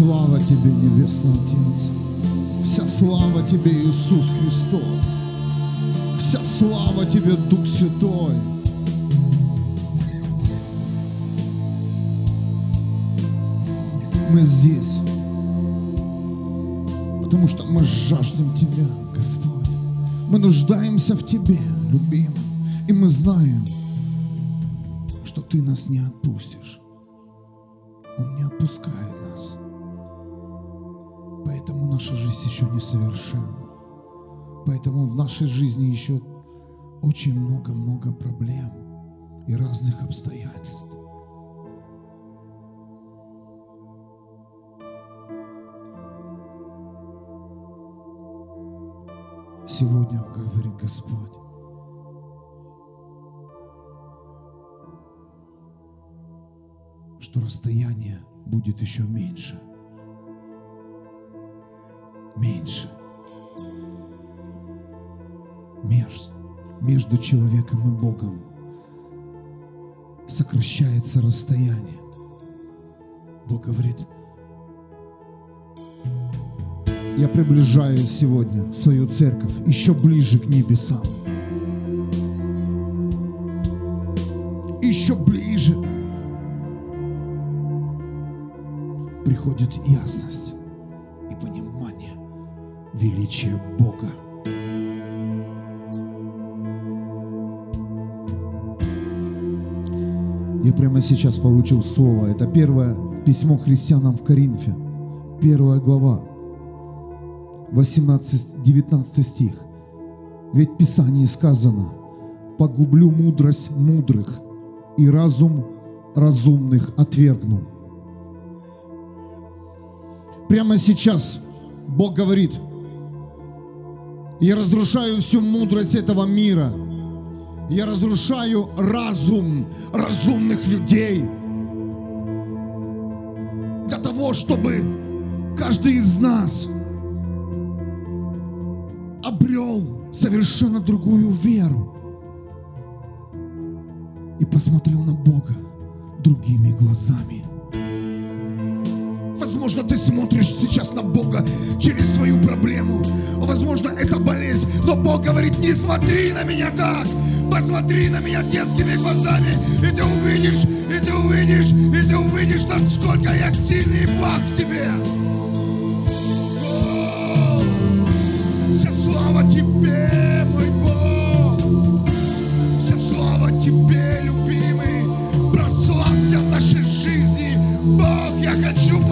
слава Тебе, Небесный Отец. Вся слава Тебе, Иисус Христос. Вся слава Тебе, Дух Святой. Мы здесь, потому что мы жаждем Тебя, Господь. Мы нуждаемся в Тебе, любимый. И мы знаем, что Ты нас не отпустишь. Он не отпускает наша жизнь еще не совершенна. Поэтому в нашей жизни еще очень много-много проблем и разных обстоятельств. Сегодня говорит Господь, что расстояние будет еще меньше. Меньше. Между, между человеком и Богом сокращается расстояние. Бог говорит, я приближаю сегодня свою церковь еще ближе к небесам. Еще ближе. Приходит ясность величия Бога. Я прямо сейчас получил слово. Это первое письмо христианам в Коринфе. Первая глава. 18-19 стих. Ведь в Писании сказано, погублю мудрость мудрых и разум разумных отвергну. Прямо сейчас Бог говорит, я разрушаю всю мудрость этого мира. Я разрушаю разум разумных людей. Для того, чтобы каждый из нас – обрел совершенно другую веру и посмотрел на Бога другими глазами. Возможно, ты смотришь сейчас на Бога через свою проблему. Возможно, это болезнь. Но Бог говорит, не смотри на меня так. Посмотри на меня детскими глазами, и ты увидишь, и ты увидишь, и ты увидишь, насколько я сильный благ тебе. слава Тебе,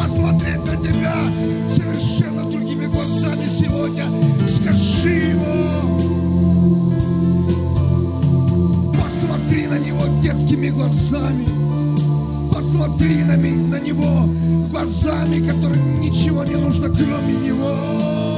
хочу посмотреть на Тебя совершенно другими глазами сегодня. Скажи Его. Посмотри на Него детскими глазами. Посмотри на, на Него глазами, которым ничего не нужно, кроме Него.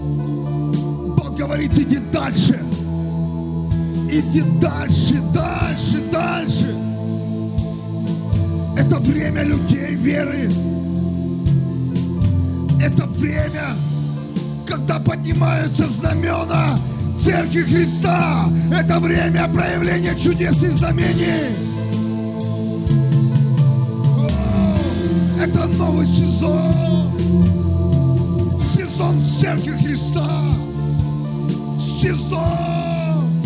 говорит, иди дальше. Иди дальше, дальше, дальше. Это время людей веры. Это время, когда поднимаются знамена Церкви Христа. Это время проявления чудес и знамений. Это новый сезон. Сезон Церкви Христа. Сезон.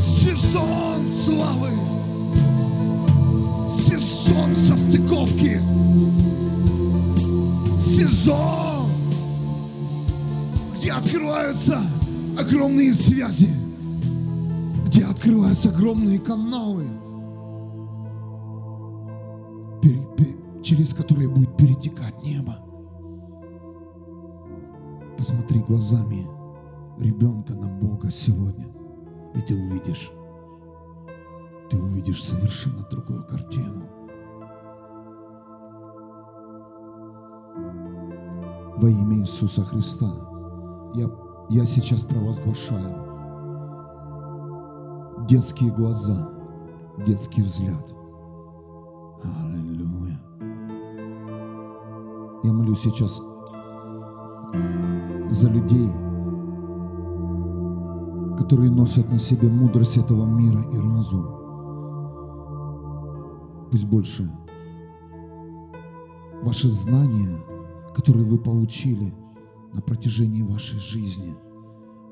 Сезон славы. Сезон состыковки. сезон, где открываются огромные связи, где открываются огромные каналы, через которые будет перетекать небо. Посмотри глазами ребенка на Бога сегодня, и ты увидишь, ты увидишь совершенно другую картину. Во имя Иисуса Христа я, я сейчас провозглашаю детские глаза, детский взгляд. Аллилуйя. Я молюсь сейчас за людей, которые носят на себе мудрость этого мира и разум. Пусть больше ваши знания, которые вы получили на протяжении вашей жизни,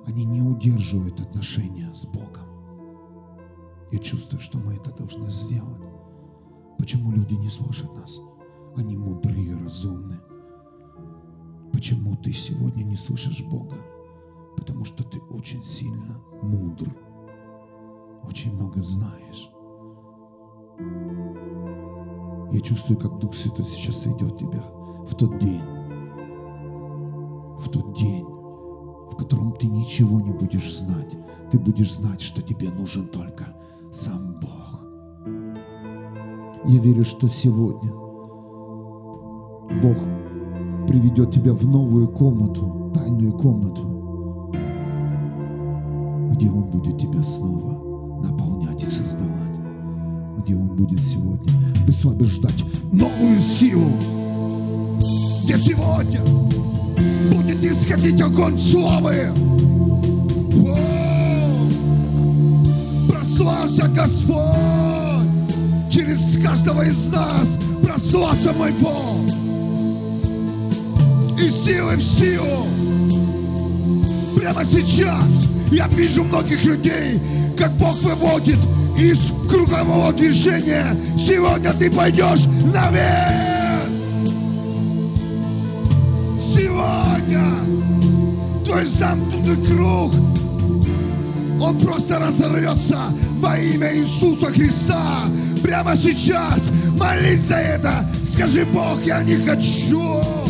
они не удерживают отношения с Богом. Я чувствую, что мы это должны сделать. Почему люди не слушают нас? Они мудрые и разумны. Почему ты сегодня не слышишь Бога? Потому что ты очень сильно мудр, очень много знаешь. Я чувствую, как Дух Святой сейчас ведет тебя в тот день, в тот день, в котором ты ничего не будешь знать. Ты будешь знать, что тебе нужен только сам Бог. Я верю, что сегодня Бог приведет тебя в новую комнату, тайную комнату, где Он будет тебя снова наполнять и создавать, где Он будет сегодня высвобождать новую силу, где сегодня будет исходить огонь славы. Прославься, Господь, через каждого из нас прославься мой Бог из силы в силу. Прямо сейчас я вижу многих людей, как Бог выводит из кругового движения. Сегодня ты пойдешь наверх. Сегодня твой замкнутый круг, он просто разорвется во имя Иисуса Христа. Прямо сейчас молись за это. Скажи, Бог, я не хочу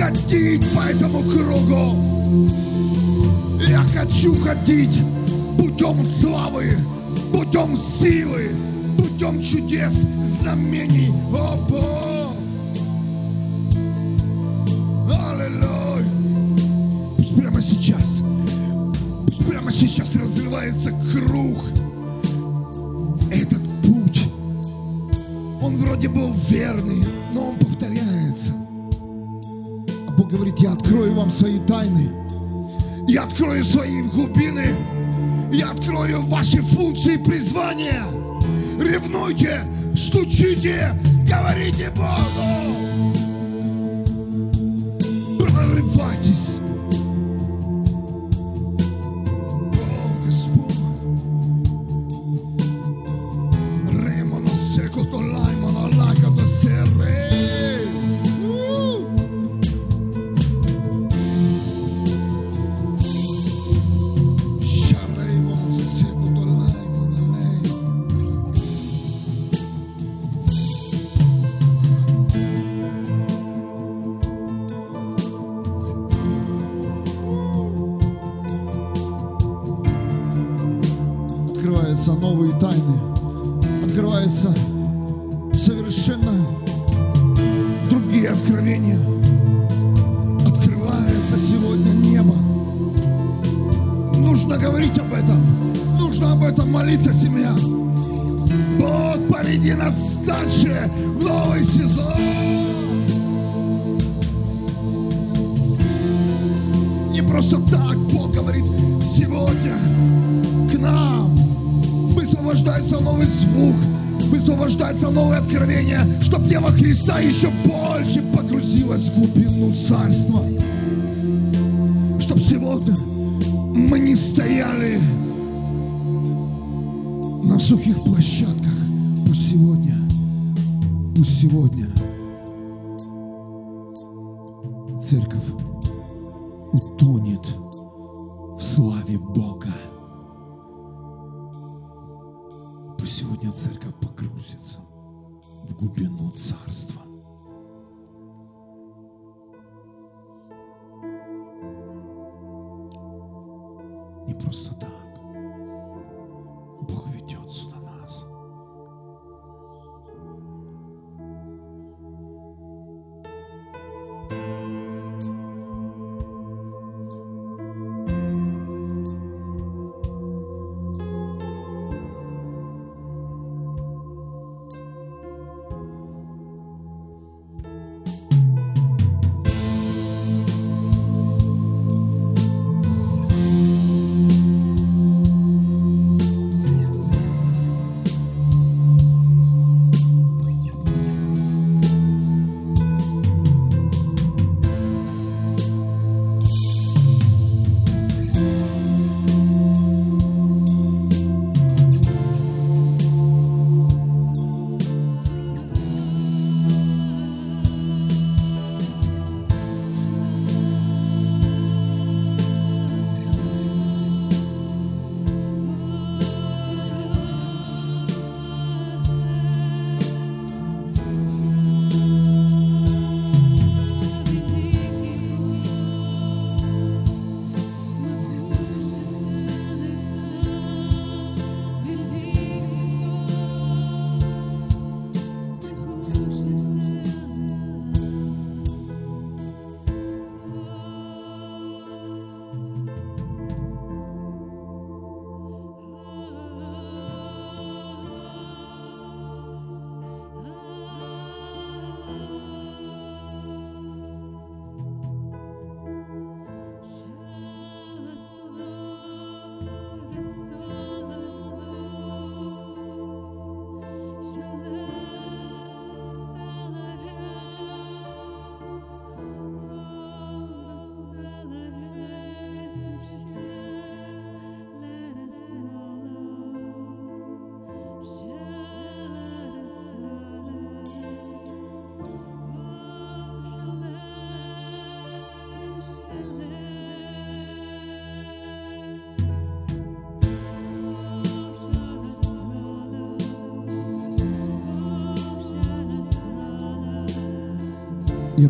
ходить по этому кругу. Я хочу ходить путем славы, путем силы, путем чудес, знамений. О, Бог! Аллилуйя! Пусть прямо сейчас, пусть прямо сейчас разрывается круг. Этот путь, он вроде был верный, но он говорит, я открою вам свои тайны. Я открою свои глубины. Я открою ваши функции призвания. Ревнуйте, стучите, говорите Богу. Прорывайтесь. Христа еще больше погрузилась в глубину царства. Чтобы сегодня мы не стояли на сухих площадках. Пусть сегодня, пусть сегодня церковь утонет в славе Бога. Пусть сегодня церковь погрузится в глубину царства. Не просто так.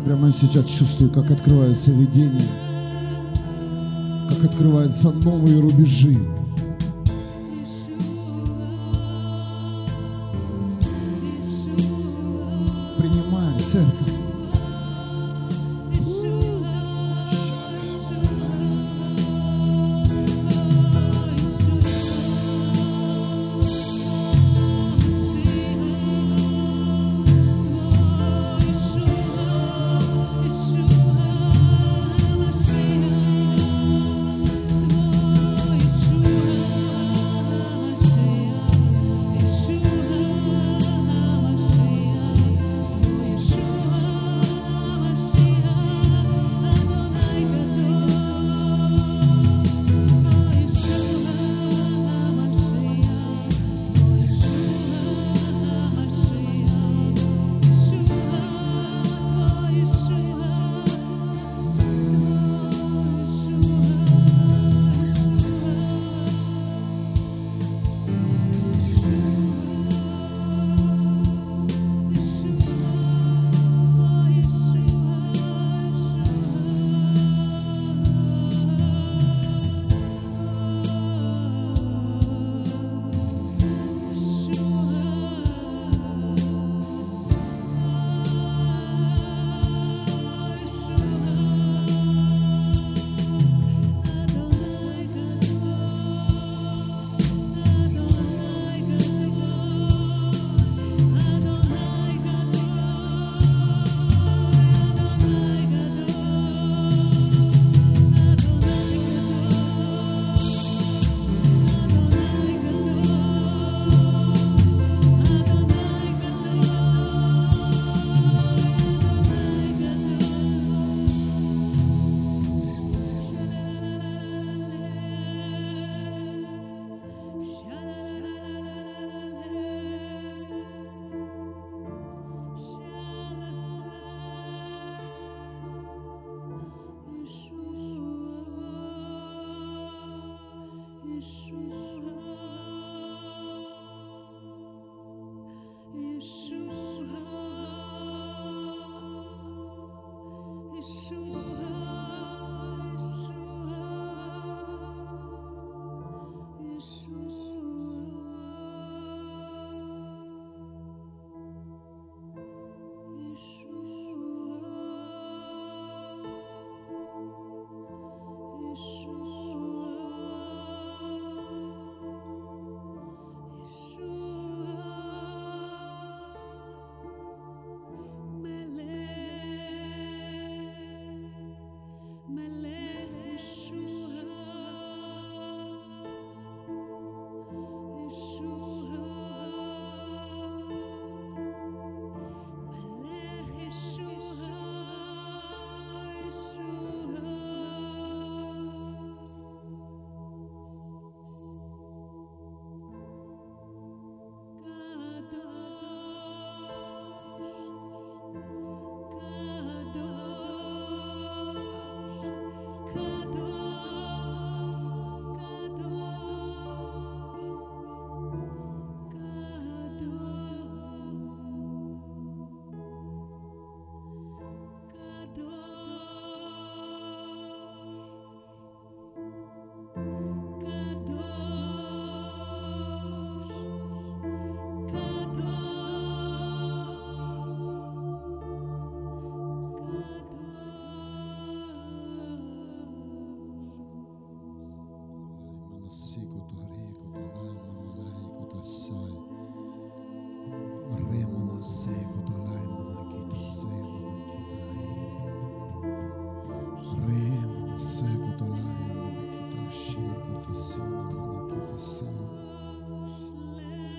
Прямо сейчас чувствую, как открывается видение, как открываются новые рубежи.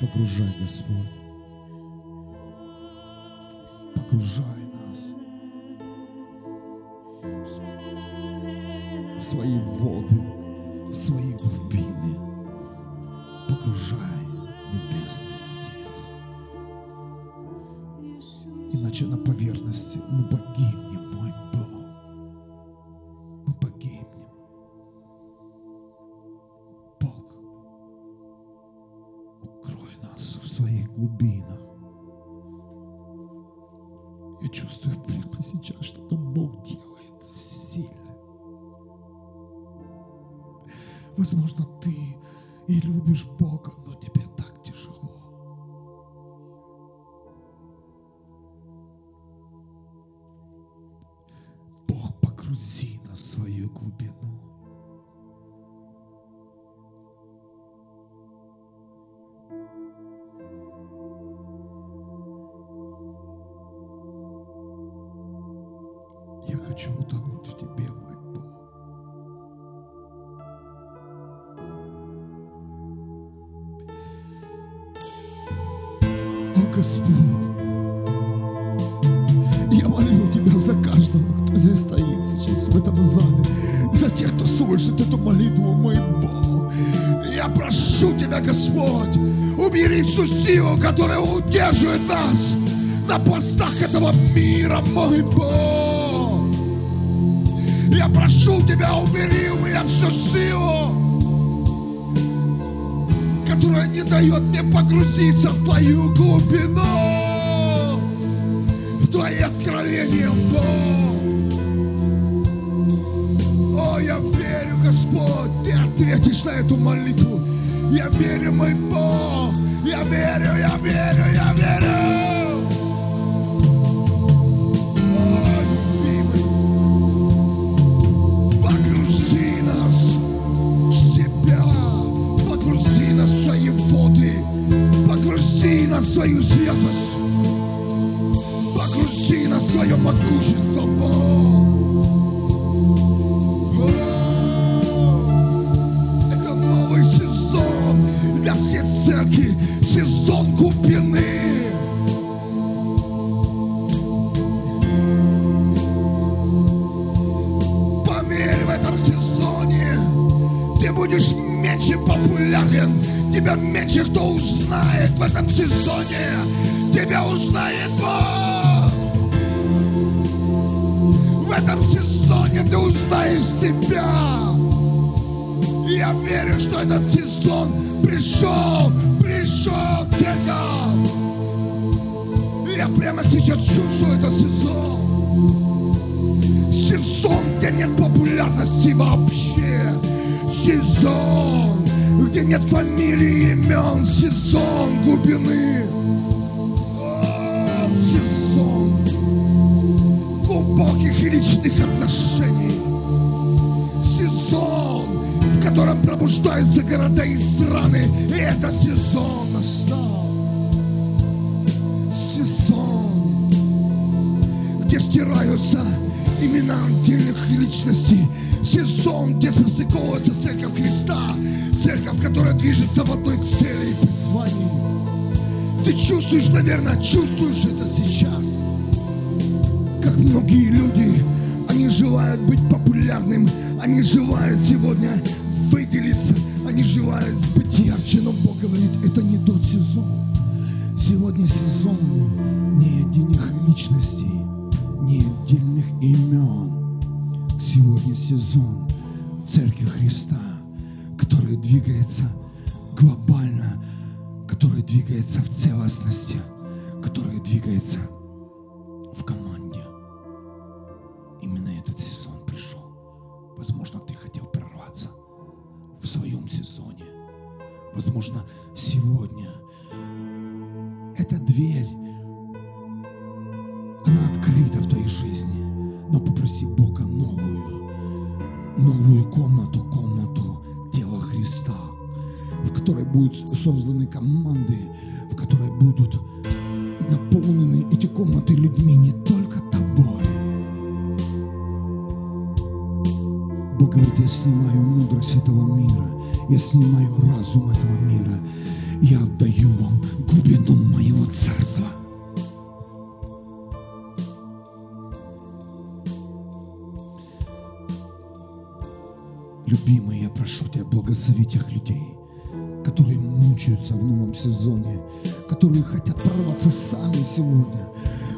Погружай, Господь. Я чувствую прямо сейчас, что-то Бог делает сильно. Возможно, ты и любишь Бога, но тебе всю силу, которая удерживает нас на постах этого мира, мой Бог. Я прошу Тебя, убери у меня всю силу, которая не дает мне погрузиться в Твою глубину, в Твои откровения, Бог. О, я верю, Господь, Ты ответишь на эту молитву. Я верю, мой Бог, я верю, я верю, я верю. О, любимый, погрузи нас в себя, погрузи нас в свои воды, погрузи нас в меньше кто узнает в этом сезоне, тебя узнает Бог. В этом сезоне ты узнаешь себя. Я верю, что этот сезон пришел, пришел, церковь. Я прямо сейчас чувствую этот сезон. Сезон, где нет популярности вообще. Сезон, где нет фамилий, имен. Сезон глубины. О, сезон глубоких и личных отношений. Сезон, в котором пробуждаются города и страны. И это сезон настал. Сезон, где стираются имена отдельных личностей. Сезон, где состыковывается церковь Христа. Церковь, которая движется в одной цели и призвании. Ты чувствуешь, наверное, чувствуешь это сейчас как многие люди, они желают быть популярным, они желают сегодня выделиться, они желают быть ярче, но Бог говорит, это не тот сезон. Сегодня сезон не отдельных личностей, не отдельных имен. Сегодня сезон Церкви Христа, которая двигается глобально, которая двигается в целостности, которая двигается в команде. Именно этот сезон пришел. Возможно, ты хотел прорваться в своем сезоне. Возможно, сегодня эта дверь, она открыта в твоей жизни. Но попроси Бога новую, новую комнату, комнату тела Христа. В которой будут созданы команды, в которой будут наполнены эти комнаты людьми не только тобой. Бог говорит, я снимаю мудрость этого мира, я снимаю разум этого мира, я отдаю вам глубину моего царства. Любимый, я прошу тебя, благослови тех людей, которые мучаются в новом сезоне, которые хотят прорваться сами сегодня,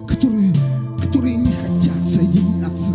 которые, которые не хотят соединяться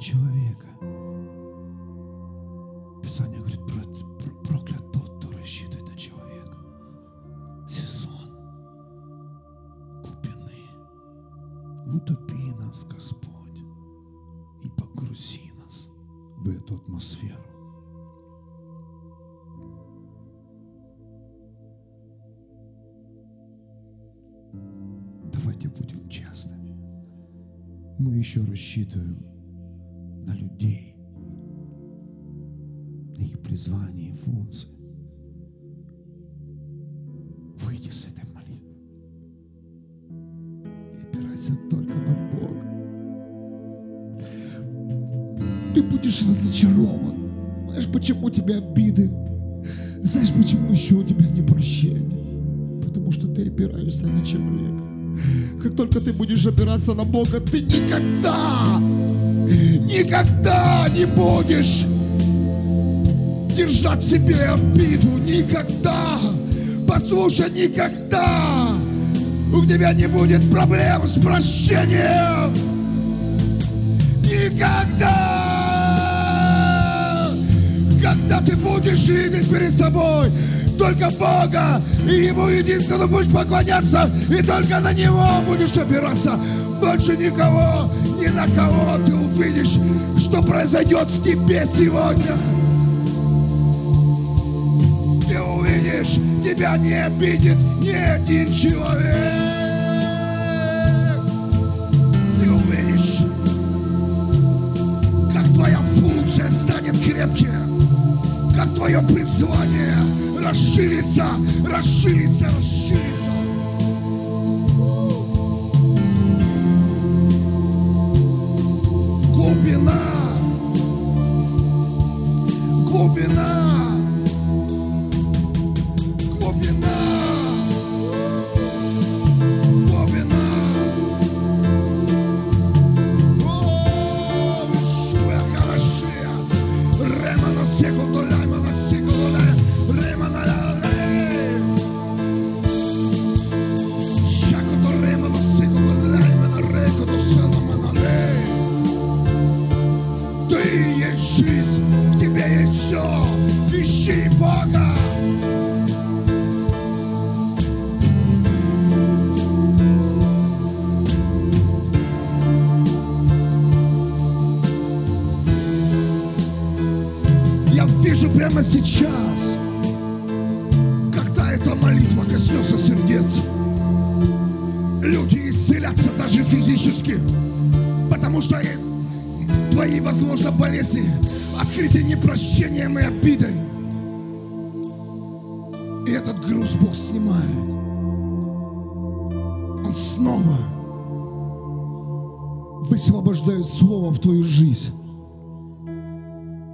человека. Писание говорит, «Про- про- проклят тот, кто рассчитывает на человека. Сезон глубины. Утопи нас, Господь, и погрузи нас в эту атмосферу. Давайте будем честными. Мы еще рассчитываем людей, на их призвание и функции. Выйди с этой молитвы и опирайся только на Бога. Ты будешь разочарован. Знаешь, почему у тебя обиды? Знаешь, почему еще у тебя не прощение? Потому что ты опираешься на человека. Как только ты будешь опираться на Бога, ты никогда, никогда не будешь держать себе обиду. Никогда. Послушай, никогда у тебя не будет проблем с прощением. Никогда! Когда ты будешь видеть перед собой только Бога, и Ему единственно будешь поклоняться, и только на Него будешь опираться. Больше никого, ни на кого ты увидишь, что произойдет в тебе сегодня. Ты увидишь, тебя не обидит ни один человек. Твоя функция станет крепче, как твое призвание расширится, расширится, расширится.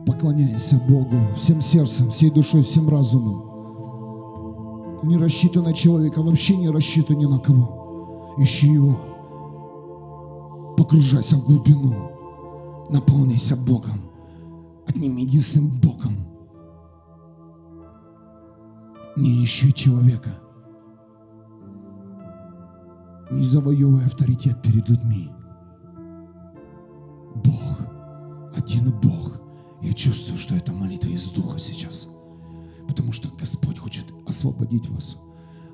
Поклоняйся Богу всем сердцем, всей душой, всем разумом. Не рассчитывай на человека, вообще не рассчитывай ни на кого. Ищи его. Погружайся в глубину. Наполняйся Богом. Одним единственным Богом. Не ищи человека. Не завоевывай авторитет перед людьми. Бог, один Бог – я чувствую, что это молитва из Духа сейчас. Потому что Господь хочет освободить вас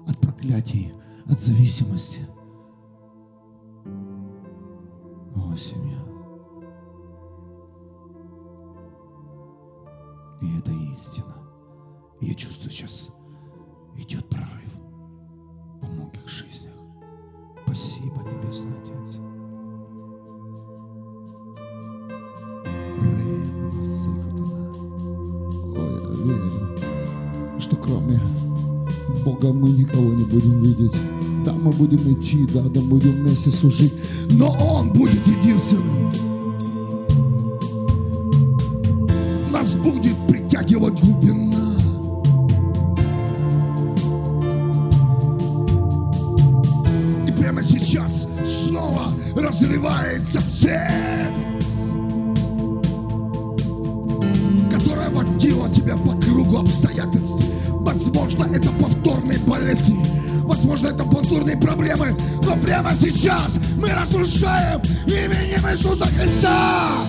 от проклятий, от зависимости. О, семья. И это истина. Я чувствую, сейчас идет прорыв во многих жизнях. Спасибо, Небесный Отец. что кроме Бога мы никого не будем видеть. Да, мы будем идти, да, да, будем вместе служить, но Он будет единственным. Нас будет притягивать глубина. Снова разрывается цепь. водила тебя по кругу обстоятельств. Возможно, это повторные болезни, возможно, это повторные проблемы, но прямо сейчас мы разрушаем именем Иисуса Христа.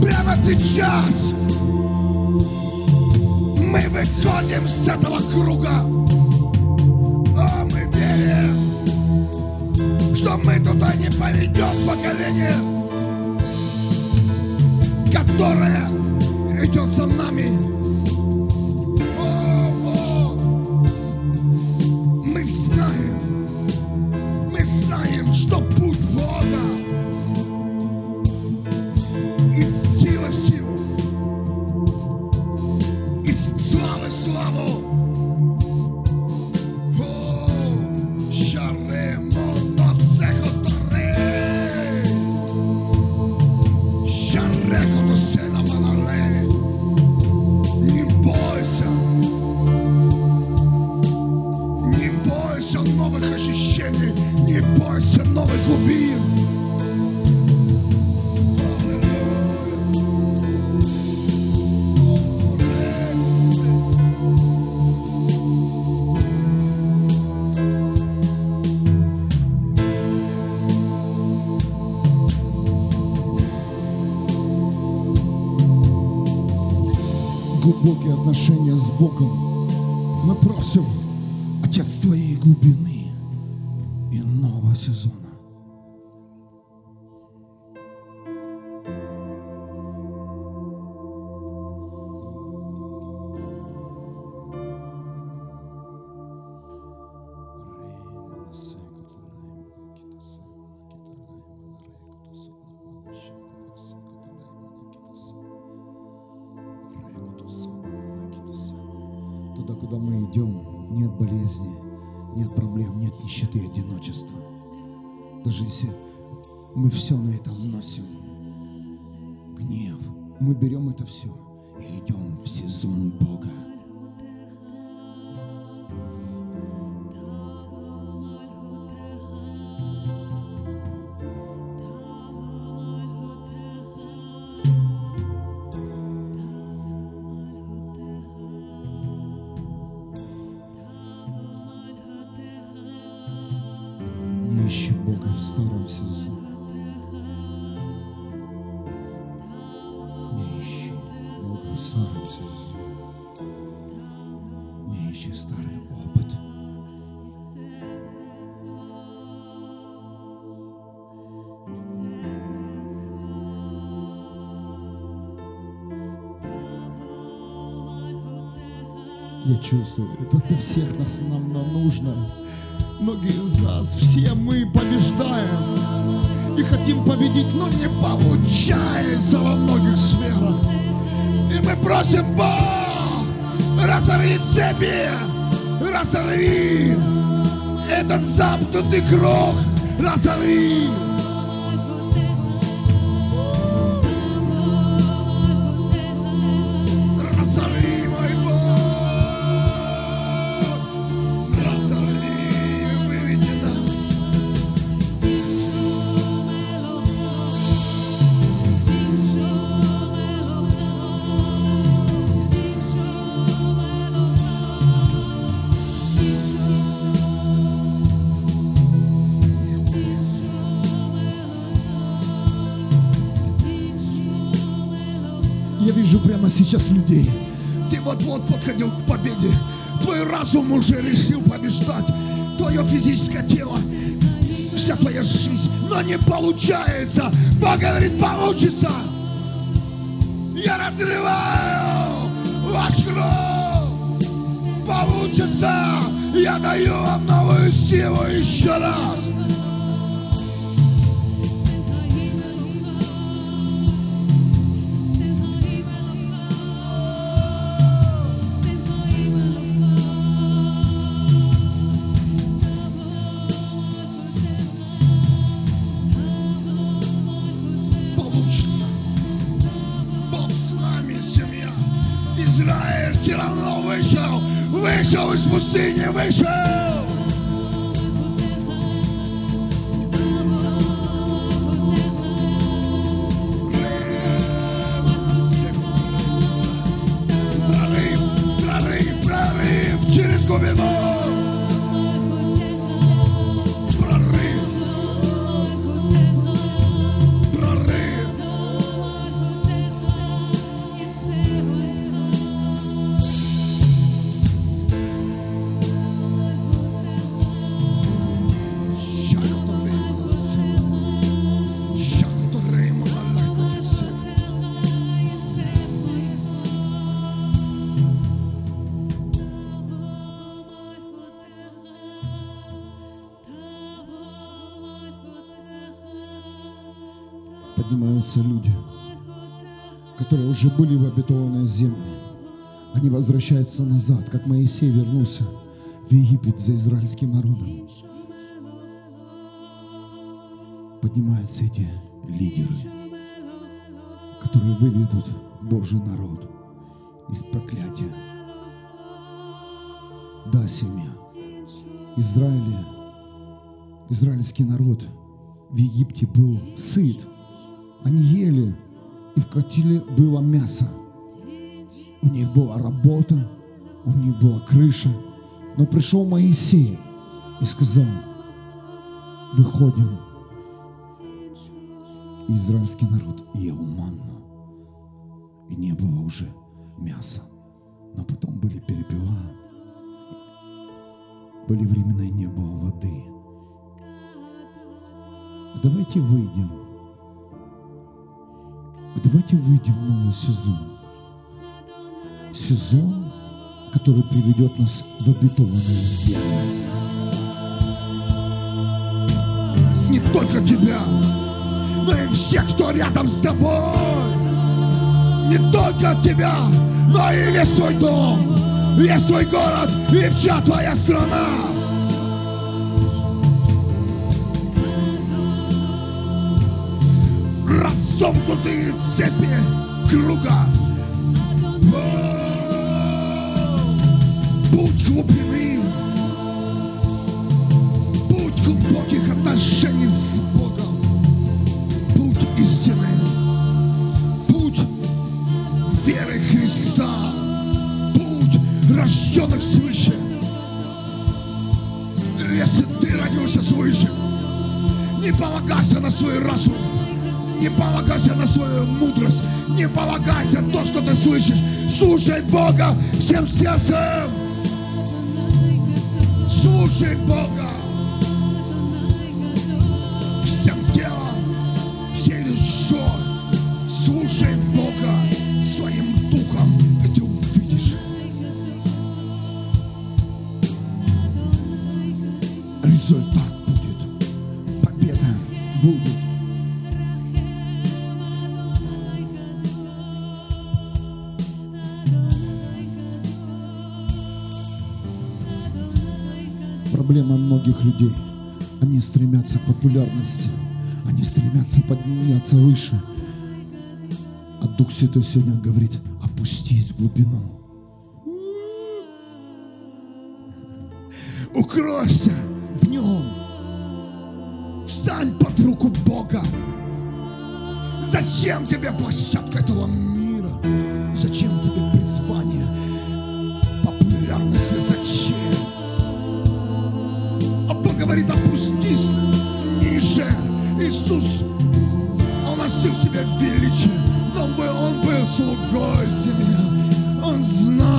Прямо сейчас мы выходим с этого круга. Что мы туда не поведем поколение которая идет за нами. boca. Это все и идем в сезон. Бога Я чувствую, это для всех нас нам нужно. Многие из нас, все мы побеждаем и хотим победить, но не получается во многих сферах. И мы просим Бог, разорви цепи, разорви этот замкнутый круг, разорви. Людей. Ты вот-вот подходил к победе. Твой разум уже решил побеждать. Твое физическое тело, вся твоя жизнь, но не получается. Бог говорит, получится. Я разрываю ваш круг. Получится. Я даю вам новую силу еще раз. Вышел из пустыни, уже были в обетованной земле. Они возвращаются назад, как Моисей вернулся в Египет за израильским народом. Поднимаются эти лидеры, которые выведут Божий народ из проклятия. Да, семья. Израиле, израильский народ в Египте был сыт. Они ели, и в котеле было мясо. У них была работа, у них была крыша. Но пришел Моисей и сказал, выходим. Израильский народ ел манну. И не было уже мяса. Но потом были перепела. Были времена, и не было воды. Давайте выйдем. Давайте выйдем в новый сезон. Сезон, который приведет нас в обетованную землю. Не только тебя, но и всех, кто рядом с тобой. Не только тебя, но и весь свой дом, весь свой город и вся твоя страна. Разомкнутые цепи круга. Путь глубины, путь глубоких отношений с Богом, путь истины, путь веры Христа, путь рожденных свыше. Если ты родился свыше, свой разум. Не полагайся на свою мудрость. Не полагайся на то, что ты слышишь. Слушай Бога всем сердцем. Слушай Бога Проблема многих людей. Они стремятся к популярности. Они стремятся подняться выше. А Дух Святой сегодня говорит, опустись в глубину. Укройся в нем. Встань под руку Бога. Зачем тебе площадка этого мира? Зачем тебе опустись ниже. Иисус, Он носил себя величие. Он был, он был слугой себе. Он знал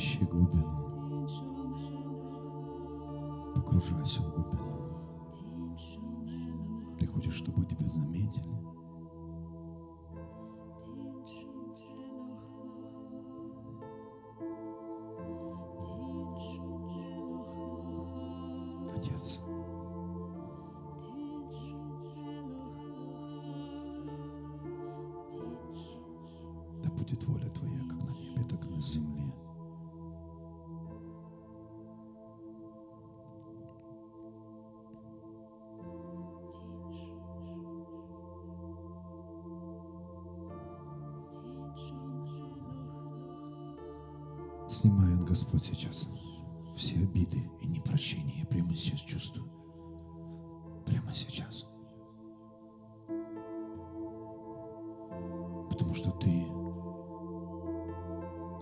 Ищи глубину. Погружайся в глубину. Ты хочешь, чтобы тебя заметили? Снимает Господь сейчас все обиды и непрощения. Я прямо сейчас чувствую. Прямо сейчас. Потому что ты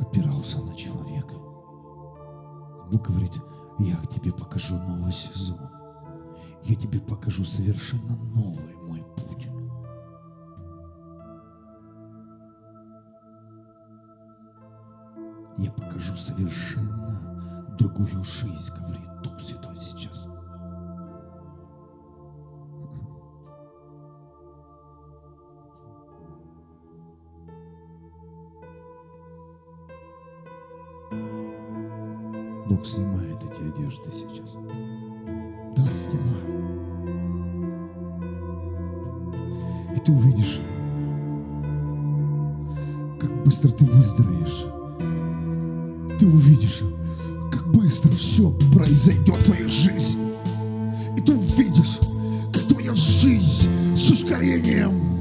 опирался на человека. Бог говорит, я тебе покажу новый сезон. Я тебе покажу совершенно новый другую жизнь, говорит Дух Святой сейчас. Бог снимает эти одежды сейчас. Да, снимай. И ты увидишь, как быстро ты выздоровеешь. Ты увидишь, быстро все произойдет в твоей жизни. И ты увидишь, как твоя жизнь с ускорением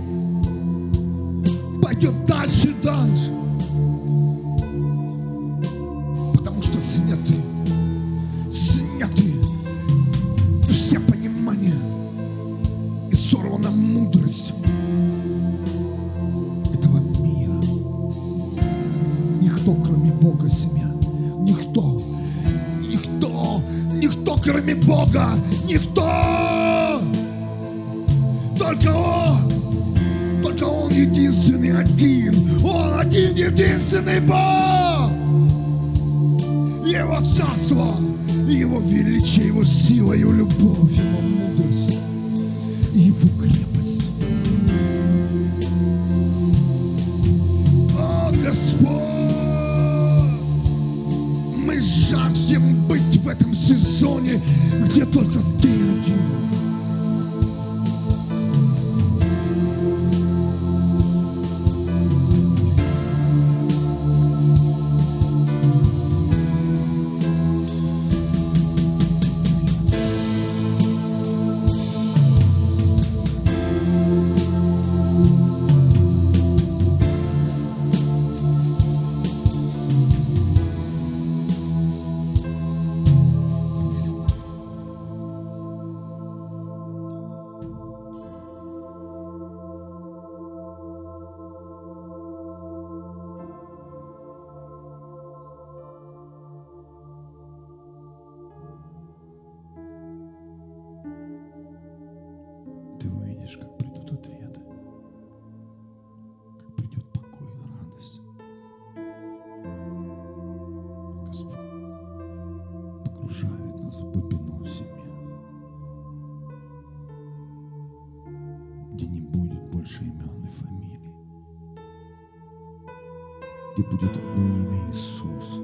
будет одно имя Иисус.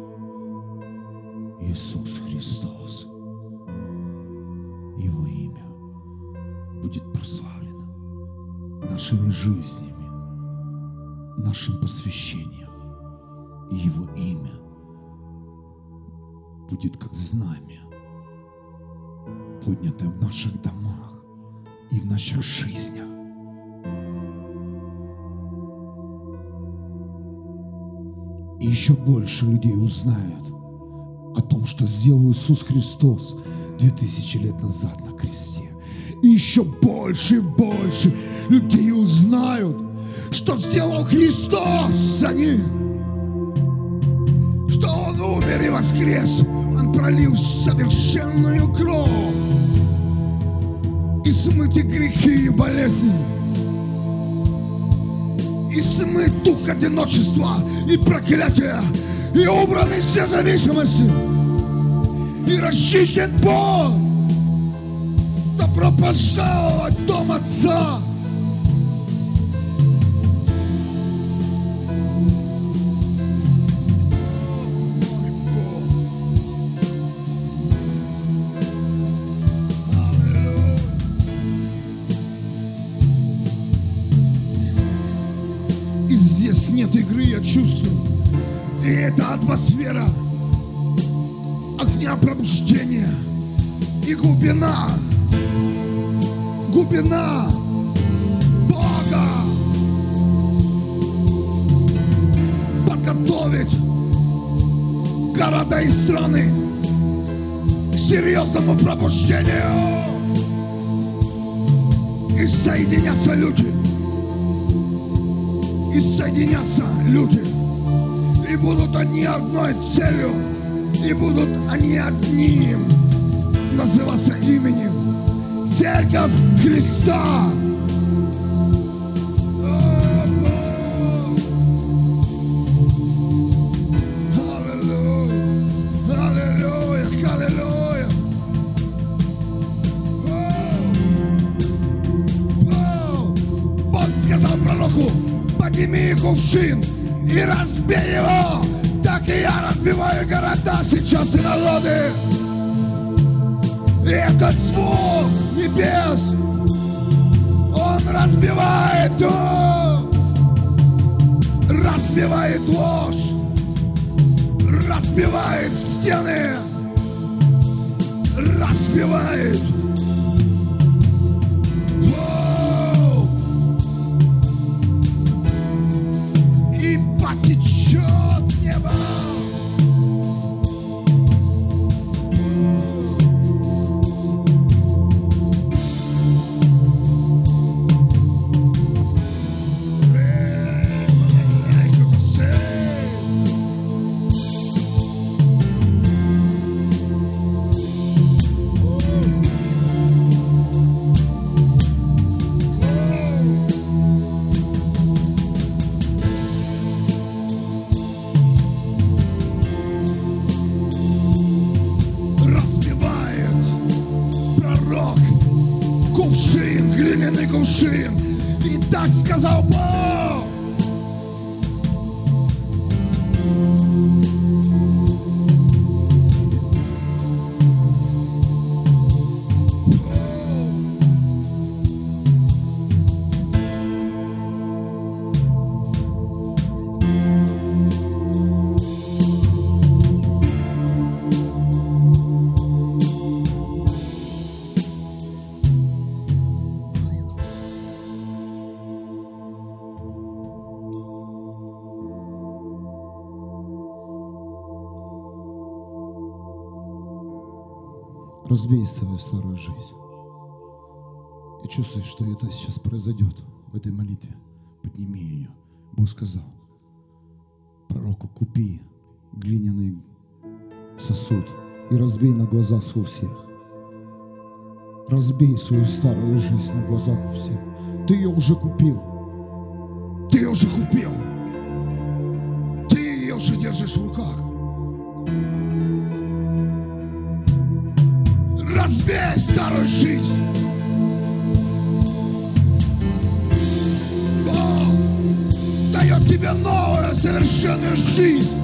Иисус Христос. Его имя будет прославлено нашими жизнями, нашим посвящением. И Его имя будет как знамя, поднятое в наших домах и в наших жизнях. Еще больше людей узнают о том, что сделал Иисус Христос 2000 лет назад на кресте. И еще больше и больше людей узнают, что сделал Христос за них. Что Он умер и воскрес. Он пролил совершенную кровь. И смыты грехи и болезни. И смыт дух одиночества и проклятия. И убраны все зависимости. И расчищен Бог. Добро пожаловать в дом Отца. Здесь нет игры, я чувствую. И это атмосфера огня пробуждения и глубина, глубина Бога подготовить города и страны к серьезному пробуждению. И соединятся люди. И соединятся люди. И будут они одной целью. И будут они одним называться именем Церковь Христа. Города сейчас и народы. И этот звук небес, он разбивает, о, разбивает ложь, разбивает стены, разбивает. И так сказал Разбей свою старую жизнь. И чувствуешь, что это сейчас произойдет в этой молитве. Подними ее. Бог сказал, пророку, купи глиняный сосуд и разбей на глазах у всех. Разбей свою старую жизнь на глазах у всех. Ты ее уже купил. Ты ее уже купил. Ты ее уже держишь в руках. Разбей старую жизнь. Бог дает тебе новую совершенную жизнь.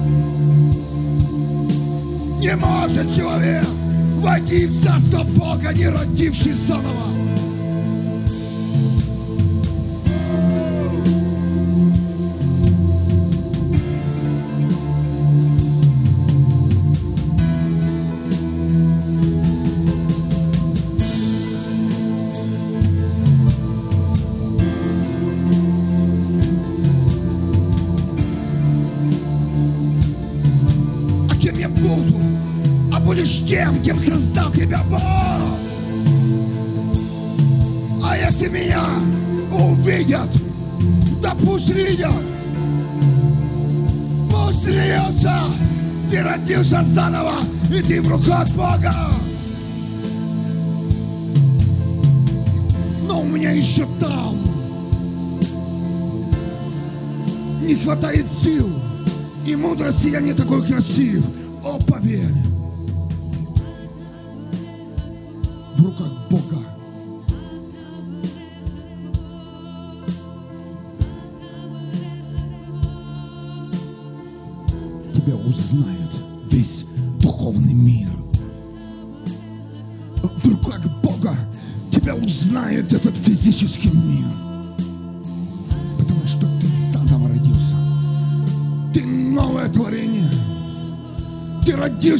Не может человек войти в Царство Бога, не родившись заново. Тем, кем создал тебя Бог. А если меня увидят, да пусть видят, пусть смеются, ты родился заново, и ты в руках Бога. Но у меня еще там не хватает сил и мудрости, я не такой красив.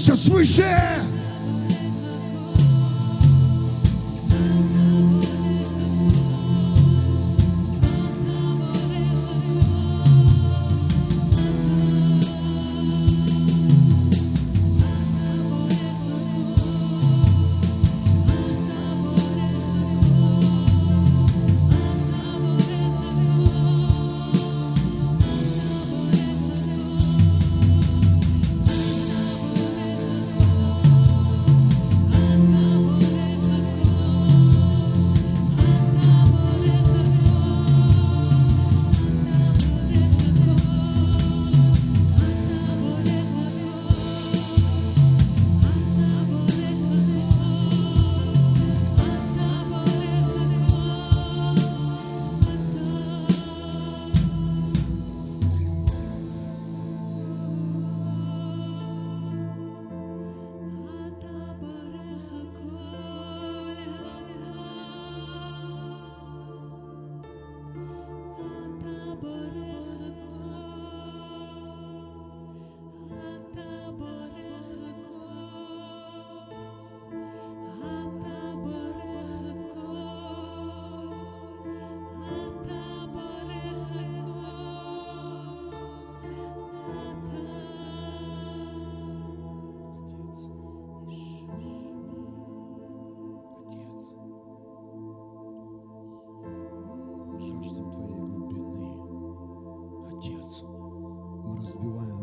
Ты родился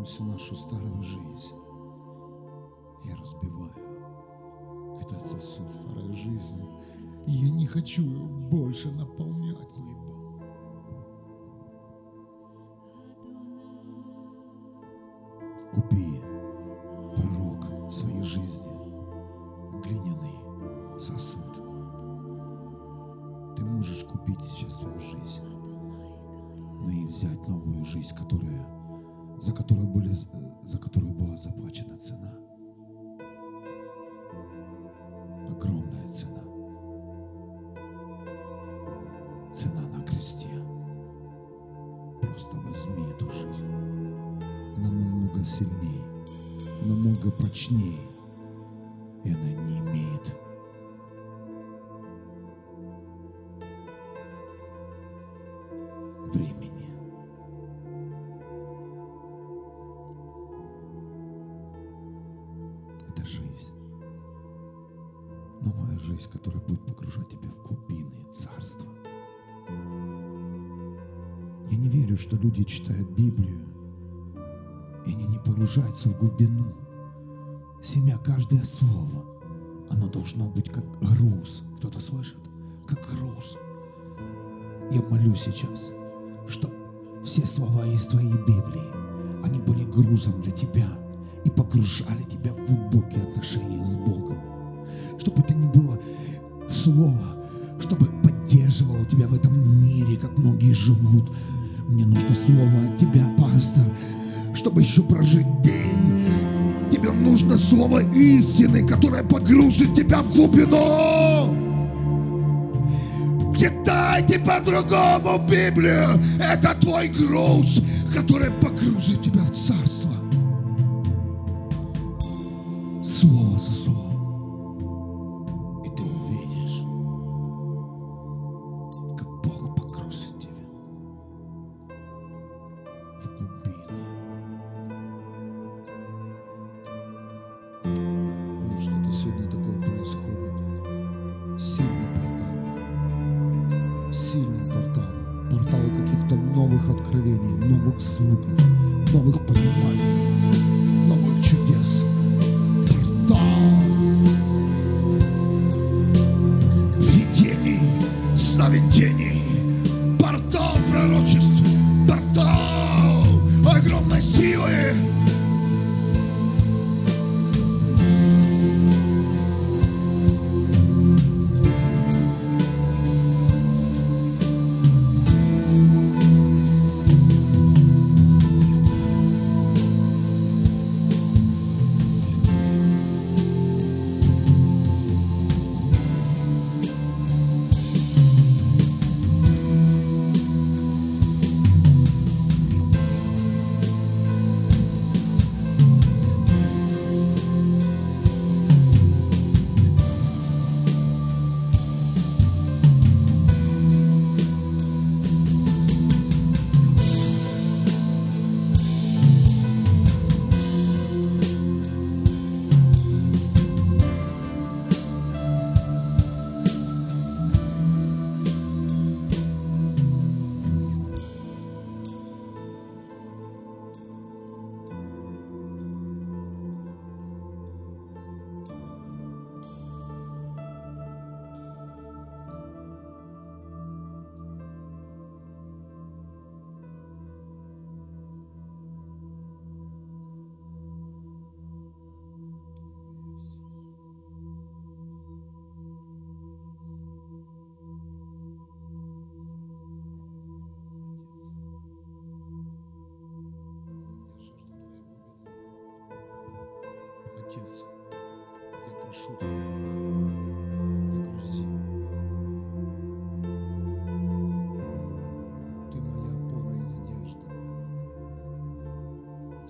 всю нашу старую жизнь. Я разбиваю этот сосуд старой жизни. И я не хочу больше наполнять, Я не верю, что люди читают Библию, и они не погружаются в глубину. Семя, каждое слово, оно должно быть как груз. Кто-то слышит? Как груз. Я молю сейчас, чтобы все слова из твоей Библии, они были грузом для тебя и погружали тебя в глубокие отношения с Богом. Чтобы это не было слово, чтобы поддерживало тебя в этом мире, как многие живут. Мне нужно слово от тебя, пастор, чтобы еще прожить день. Тебе нужно слово истины, которое погрузит тебя в глубину. Читайте по-другому Библию. Это твой груз, который погрузит тебя в царство. Слово за словом.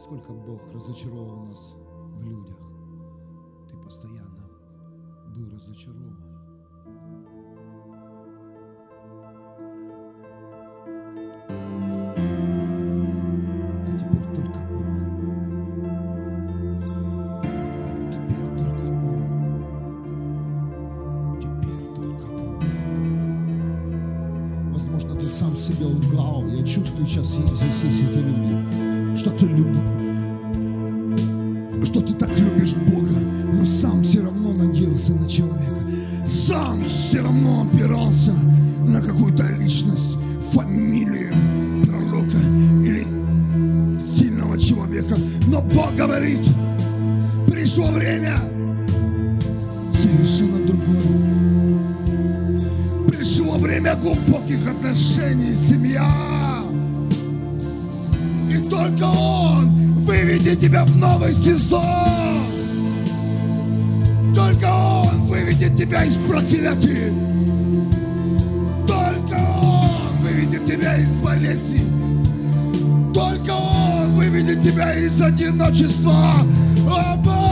Сколько Бог разочаровал нас в людях. Ты постоянно был разочарован. А. Возможно, ты сам себе лгал. Я чувствую сейчас здесь эти люди, что ты любишь, что ты так любишь Бога, но сам все равно надеялся на человека. Сам все равно опирался на какую-то личность, фамилию пророка или сильного человека. Но Бог говорит, пришло время совершенно другого. Пришло время глубоких отношений, семья. Только Он выведет тебя в новый сезон. Только Он выведет тебя из проклятий. Только Он выведет тебя из болезни. Только Он выведет тебя из одиночества. О!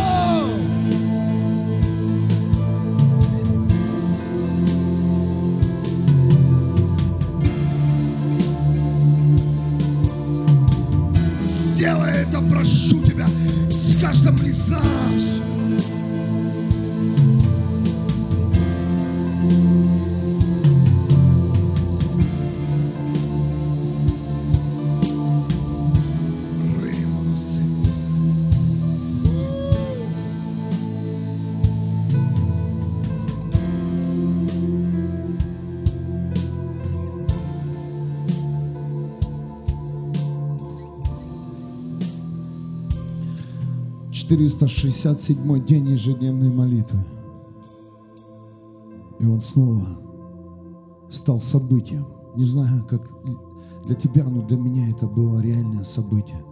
467 день ежедневной молитвы. И он снова стал событием. Не знаю, как для тебя, но для меня это было реальное событие,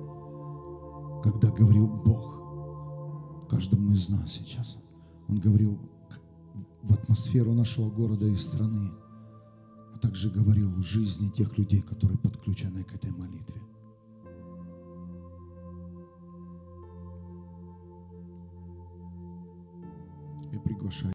когда говорил Бог каждому из нас сейчас. Он говорил в атмосферу нашего города и страны, а также говорил в жизни тех людей, которые подключены к этой молитве. Я приглашаю